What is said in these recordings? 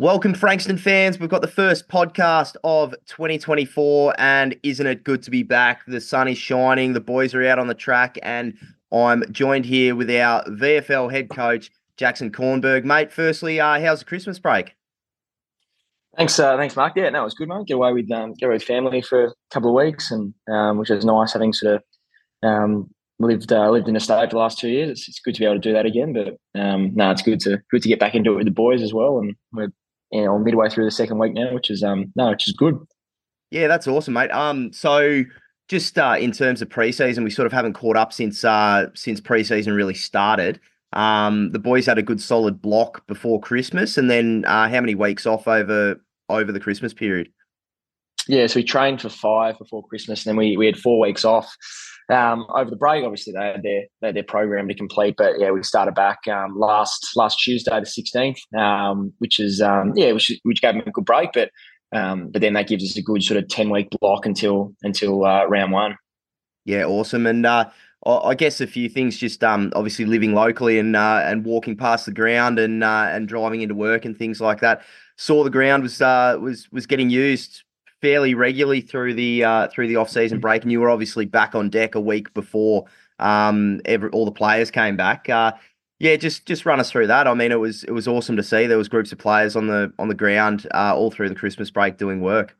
Welcome, Frankston fans. We've got the first podcast of 2024, and isn't it good to be back? The sun is shining, the boys are out on the track, and I'm joined here with our VFL head coach, Jackson Kornberg. Mate, firstly, uh, how's the Christmas break? Thanks, uh, thanks, Mark. Yeah, no, it was good, mate. Get away with um, get away with family for a couple of weeks, and um, which is nice having sort of um, lived uh, lived in the state for the last two years. It's, it's, good to be able to do that again. But um, no, it's good to good to get back into it with the boys as well. And we're you know midway through the second week now, which is um no, which is good. Yeah, that's awesome, mate. Um, so just uh, in terms of preseason, we sort of haven't caught up since uh since preseason really started. Um, the boys had a good solid block before Christmas, and then uh, how many weeks off over over the Christmas period? Yeah, so we trained for five before Christmas, and then we we had four weeks off um, over the break. Obviously, they had their they had their program to complete, but yeah, we started back um, last last Tuesday, the sixteenth, um, which is um, yeah, which which gave them a good break, but um, but then that gives us a good sort of ten week block until until uh, round one. Yeah, awesome, and uh, I guess a few things. Just um, obviously living locally and uh, and walking past the ground and uh, and driving into work and things like that. Saw the ground was uh, was was getting used fairly regularly through the uh, through the off season break, and you were obviously back on deck a week before um, every, all the players came back. Uh, yeah, just just run us through that. I mean, it was it was awesome to see. There was groups of players on the on the ground uh, all through the Christmas break doing work.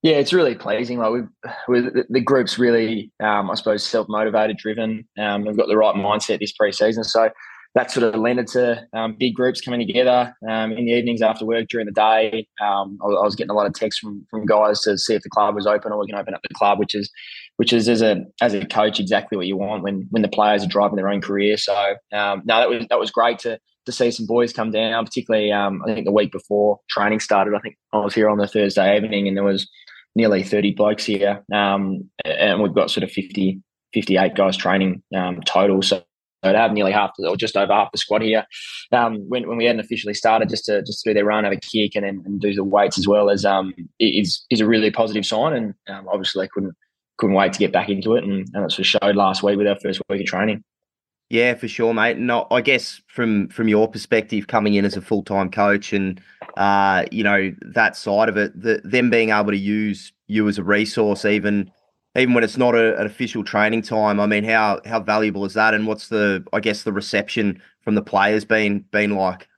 Yeah, it's really pleasing. Like we, we the group's really, um, I suppose, self motivated, driven. Um, we've got the right mindset this preseason. So that sort of lended to um, big groups coming together um, in the evenings after work during the day. Um, I, I, was getting a lot of texts from, from guys to see if the club was open or we can open up the club, which is which is as a as a coach exactly what you want when when the players are driving their own career. So um, no, that was that was great to to see some boys come down, particularly um, I think the week before training started. I think I was here on the Thursday evening and there was nearly 30 blokes here, um, and we've got sort of 50 58 guys training total. So to have nearly half, or just over half the squad here. Um, when, when we hadn't officially started, just to just to do their run, have a kick, and then and do the weights as well as um, is is a really positive sign. And um, obviously, couldn't couldn't wait to get back into it, and, and sort of showed last week with our first week of training. Yeah, for sure, mate. And I guess from from your perspective, coming in as a full time coach, and uh, you know that side of it, the, them being able to use you as a resource, even even when it's not a, an official training time. I mean, how how valuable is that? And what's the I guess the reception from the players been been like?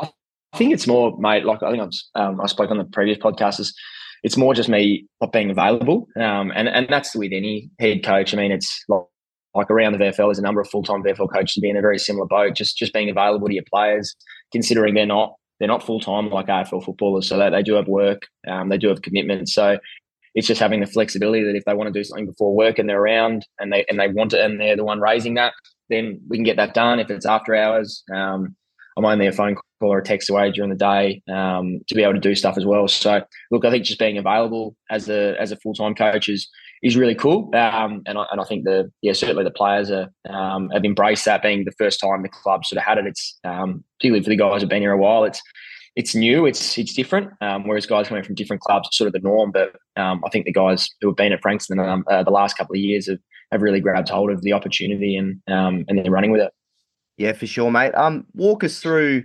I think it's more, mate. Like I think i um, I spoke on the previous podcast. Is it's more just me not being available, um, and and that's with any head coach. I mean, it's like, like around the VFL, there's a number of full time VFL coaches being in a very similar boat. Just just being available to your players, considering they're not they're not full time like AFL footballers, so they, they do have work, um, they do have commitments. So it's just having the flexibility that if they want to do something before work and they're around and they and they want it and they're the one raising that, then we can get that done. If it's after hours, um, I'm only a phone call or a text away during the day um, to be able to do stuff as well. So look, I think just being available as a as a full time coach is is really cool. Um, and I, and I think the yeah certainly the players are um, have embraced that being the first time the club sort of had it. It's um, particularly for the guys who've been here a while. It's it's new, it's it's different. Um, whereas guys coming from different clubs, sort of the norm. But um, I think the guys who have been at Frankston um, uh, the last couple of years have, have really grabbed hold of the opportunity and um, and they're running with it. Yeah, for sure, mate. Um, walk us through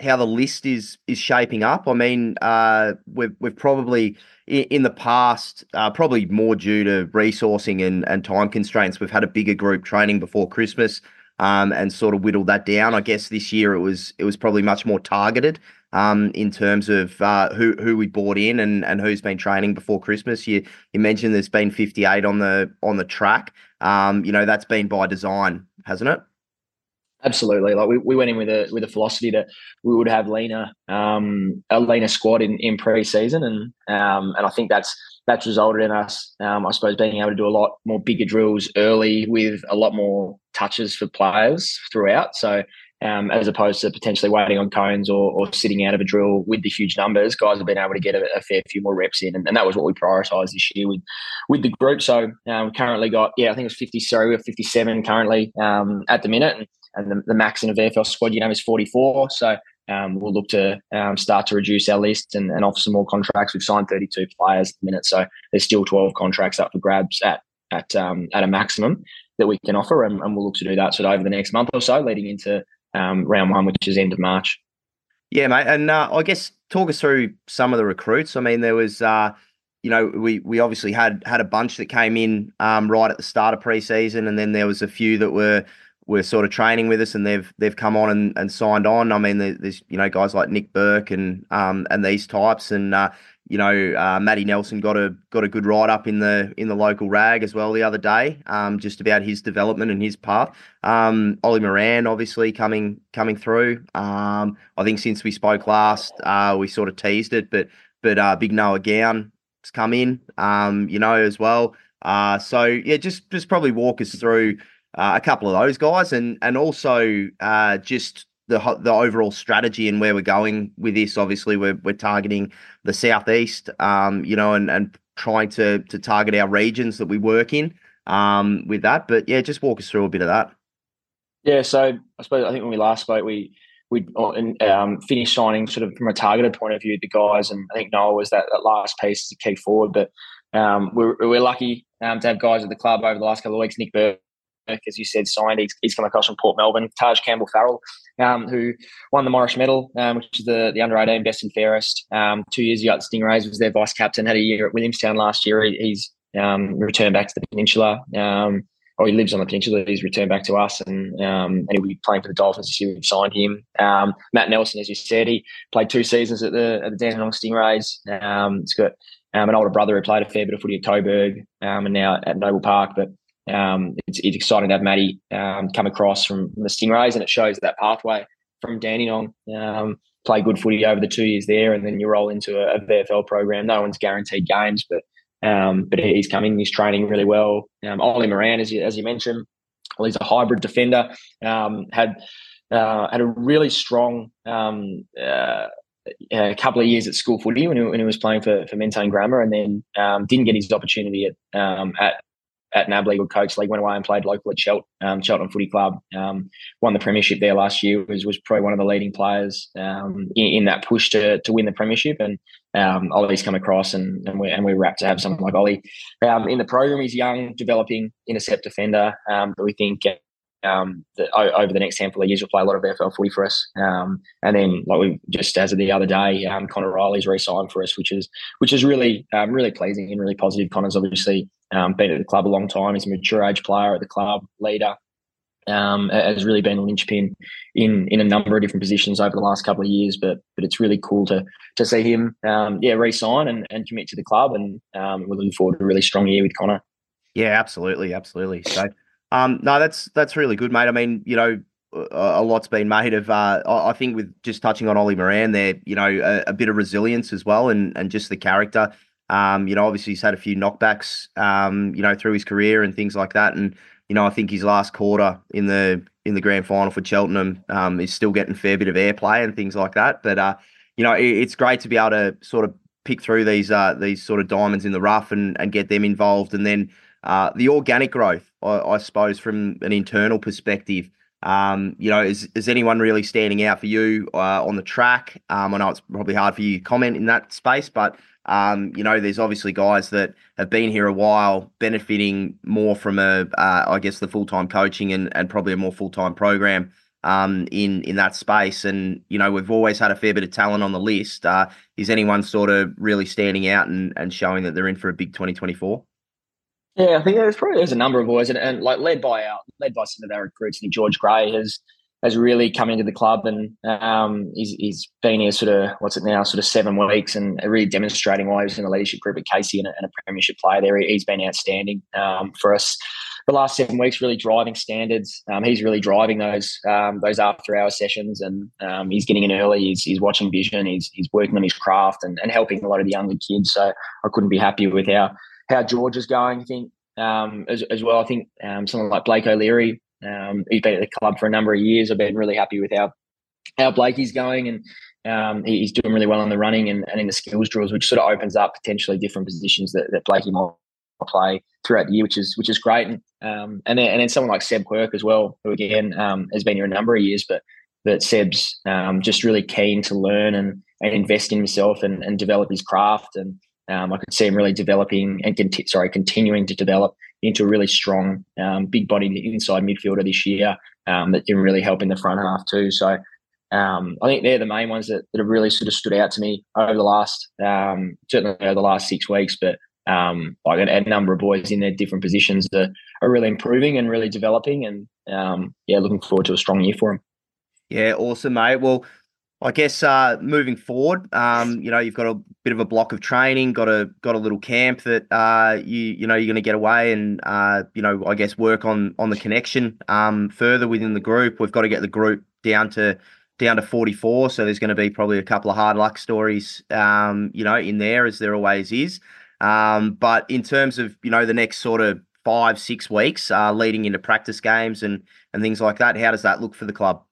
how the list is is shaping up. I mean, uh, we've we've probably in the past, uh, probably more due to resourcing and, and time constraints, we've had a bigger group training before Christmas um, and sort of whittled that down. I guess this year it was it was probably much more targeted um, in terms of uh, who who we bought in and, and who's been training before Christmas. You you mentioned there's been 58 on the on the track. Um, you know that's been by design, hasn't it? Absolutely. Like we, we went in with a with a philosophy that we would have leaner um, a leaner squad in, in pre-season and um, and I think that's that's resulted in us um, I suppose being able to do a lot more bigger drills early with a lot more touches for players throughout. So um, as opposed to potentially waiting on cones or, or, sitting out of a drill with the huge numbers. Guys have been able to get a, a fair few more reps in, and, and, that was what we prioritised this year with with the group. So um, currently got yeah, I think it was fifty. Sorry, we're fifty seven currently um, at the minute, and, and the, the, max in a VFL squad you know is forty four. So. Um, we'll look to um, start to reduce our list and, and offer some more contracts. We've signed 32 players at the minute, so there's still 12 contracts up for grabs at at um, at a maximum that we can offer, and, and, we'll look to do that sort of over the next month or so, leading into um, round one, which is end of March. Yeah, mate, and uh, I guess talk us through some of the recruits. I mean, there was, uh, you know, we we obviously had had a bunch that came in um, right at the start of preseason, and then there was a few that were were sort of training with us, and they've they've come on and, and signed on. I mean, there's you know guys like Nick Burke and um and these types, and uh, you know, uh, Matty Nelson got a got a good write up in the in the local rag as well the other day, um, just about his development and his path. Um, Ollie Moran obviously coming coming through. Um, I think since we spoke last, uh, we sort of teased it, but but uh, Big Noah Gown has come in, um, you know, as well. Uh, so yeah, just just probably walk us through uh, a couple of those guys, and and also uh, just the the overall strategy and where we're going with this. Obviously, we're we're targeting the southeast, um, you know, and and trying to to target our regions that we work in um, with that. But yeah, just walk us through a bit of that. Yeah, so I suppose I think when we last spoke, we we um, finished signing sort of from a targeted point of view the guys, and I think Noah was that, that last piece to key forward. But um, we're, we're lucky um, to have guys at the club over the last couple of weeks. Nick Burke as you said, signed. He's, he's come across from Port Melbourne. Taj Campbell Farrell, um, who won the Morrish Medal, um, which is the, the under 18 best and fairest. Um, two years ago at Stingrays, was their vice captain. Had a year at Williamstown last year. He, he's um, returned back to the peninsula. Um, or he lives on the peninsula. He's returned back to us, and um, and he'll be playing for the Dolphins this year. We've signed him. Matt Nelson, as you said, he played two seasons at the at the Dandenong Stingrays. he's got an older brother who played a fair bit of footy at Coburg and now at Noble Park, but um, it's, it's, exciting to have Matty um, come across from, the Stingrays, and it shows that pathway from Dandenong. Um, play good footy over the two years there, and then you roll into a, a VFL program. No one's guaranteed games, but um, but he's coming. He's training really well. Um, Ollie Moran, as you as you mentioned, well, he's a hybrid defender. Um, had uh, had a really strong um, uh, a couple of years at school footy when he, when he was playing for for Mentone Grammar, and then um, didn't get his opportunity at um, at at NAB or Coates League, went away and played local at Chelt, um, Cheltenham Footy Club. Um, won the premiership there last year. Was was probably one of the leading players um, in, in, that push to to win the premiership. And um, Ollie's come across, and and we're and we're wrapped to have someone like Ollie um, in the program. He's young, developing intercept defender, um, but we think. Um, that over the next handful of years, will play a lot of VFL footy for us. Um, and then, like we just as of the other day, um, Connor Riley's re-signed for us, which is which is really really pleasing and really positive. Connor's obviously um, been at the club a long time. He's a mature age player at the club, leader. Um, has really been a linchpin in in a number of different positions over the last couple of years. But but it's really cool to to see him, um, yeah, re-sign and, and commit to the club. And um, we're looking forward to a really strong year with Connor. Yeah, absolutely, absolutely. So, um, no, that's that's really good, mate. I mean, you know, a, lot's been made of. Uh, I think with just touching on Ollie Moran there, you know, a, a, bit of resilience as well, and and just the character. Um, you know, obviously he's had a few knockbacks, um, you know, through his career and things like that. And you know, I think his last quarter in the in the grand final for Cheltenham um, is still getting a fair bit of airplay and things like that. But uh, you know, it, it's great to be able to sort of pick through these uh, these sort of diamonds in the rough and and get them involved, and then uh, the organic growth, I, I, suppose, from an internal perspective. Um, you know, is is anyone really standing out for you uh, on the track? Um, I know it's probably hard for you to comment in that space, but um, you know, there's obviously guys that have been here a while, benefiting more from a, uh, I guess, the full time coaching and, and probably a more full time program um, in in that space. And you know, we've always had a fair bit of talent on the list. Uh, is anyone sort of really standing out and, and showing that they're in for a big 2024? Yeah, I think there's probably there's a number of boys, and, and like led by our led by some of our recruits. Think George Gray has has really come into the club and um, he's, he's been here sort of what's it now sort of seven weeks and really demonstrating why he was in the leadership group at Casey and a, and a premiership player there. He's been outstanding um, for us the last seven weeks, really driving standards. Um, he's really driving those um, those after hour sessions, and um, he's getting in early. He's, he's watching vision. He's, he's working on his craft and, and helping a lot of the younger kids. So I couldn't be happy with how how George is going. I think um, as, as well. I think um, someone like Blake O'Leary um, he's been at the club for a number of years. I've been really happy with how how Blakey's going, and um, he's doing really well on the running and, and in the skills drills, which sort of opens up potentially different positions that, that Blakey might play throughout the year, which is which is great. And um, and then and then someone like Seb Quirk as well, who again um, has been here a number of years, but but Seb's um, just really keen to learn and, and invest in himself and, and develop his craft. And um, I could see him really developing and conti- sorry, continuing to develop into a really strong, um, big body inside midfielder this year um, that can really help in the front half too. So, um, I think they're the main ones that, that have really sort of stood out to me over the last um, certainly over the last six weeks. But um, like a, a, number of boys in their different positions are, are really improving and really developing, and um, yeah, looking forward to a strong year for them. Yeah, awesome, mate. Well, I guess uh, moving forward, um, you know, you've got a bit of a block of training, got a got a little camp that uh, you you know you're going to get away and uh, you know I guess work on on the connection um, further within the group. We've got to get the group down to down to 44, so there's going to be probably a couple of hard luck stories, um, you know, in there as there always is. Um, but in terms of you know the next sort of five six weeks uh, leading into practice games and and things like that, how does that look for the club?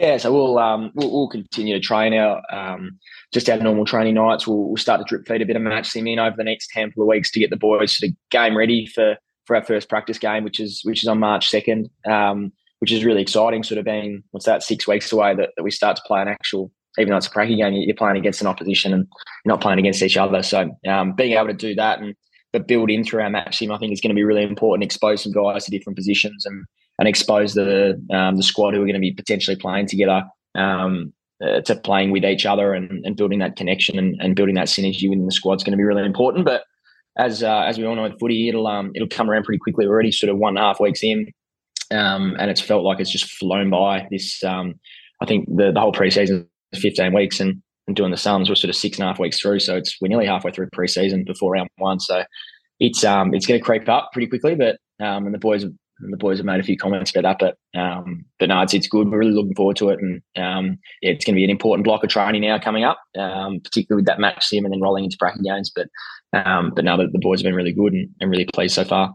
Yeah, so we'll um, we'll, we'll, continue to train our um, just our normal training nights. We'll, we'll, start to drip feed a bit of match sim in over the next handful of weeks to get the boys to game ready for for our first practice game, which is which is on March second, um, which is really exciting. Sort of being what's that six weeks away that, that we start to play an actual, even though it's a pracky game, you're playing against an opposition and you're not playing against each other. So um, being able to do that and but build in through our match sim, I think is going to be really important. Expose some guys to different positions and and expose the um, the squad who are going to be potentially playing together um, uh, to playing with each other and, and building that connection and, and, building that synergy within the squad is going to be really important. But as uh, as we all know with footy, it'll um, it'll come around pretty quickly. We're already sort of one and a half weeks in, um, and it's felt like it's just flown by. This um, I think the the whole preseason is 15 weeks, and, and doing the sums, we're sort of six and a half weeks through. So it's we're nearly halfway through preseason before round one. So it's um it's going to creep up pretty quickly, but um, and the boys the boys have made a few comments about that. But um, but no, it's it's good. We're really looking forward to it, and um, yeah, it's going to be an important block of training now coming up, um, particularly with that match sim and then rolling into bracket games. But um, but now that the boys have been really good and, and really pleased so far.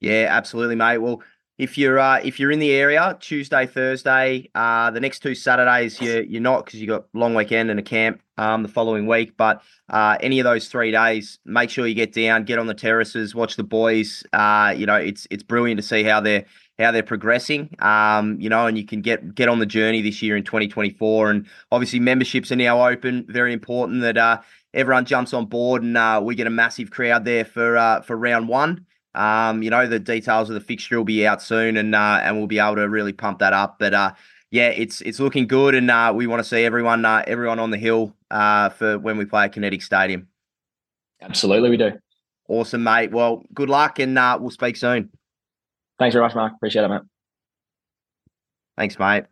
Yeah, absolutely, mate. Well, if you're uh, if you're in the area, Tuesday, Thursday, uh, the next two Saturdays, you're you're not because you got long weekend and a camp um, the following week. But uh, any of those three days, make sure you get down, get on the terraces, watch the boys. Uh, you know, it's it's brilliant to see how they're how they're progressing. Um, you know, and you can get get on the journey this year in 2024. And obviously, memberships are now open. Very important that uh, everyone jumps on board and uh, we get a massive crowd there for uh, for round one. Um, you know, the details of the fixture will be out soon, and uh, and we'll be able to really pump that up. But uh, yeah, it's it's looking good, and uh, we want to see everyone uh, everyone on the hill uh, for when we play at Kinetic Stadium. Absolutely, we do. Awesome, mate. Well, good luck, and uh, we'll speak soon. Thanks very much, Mark. Appreciate it, mate. Thanks, mate.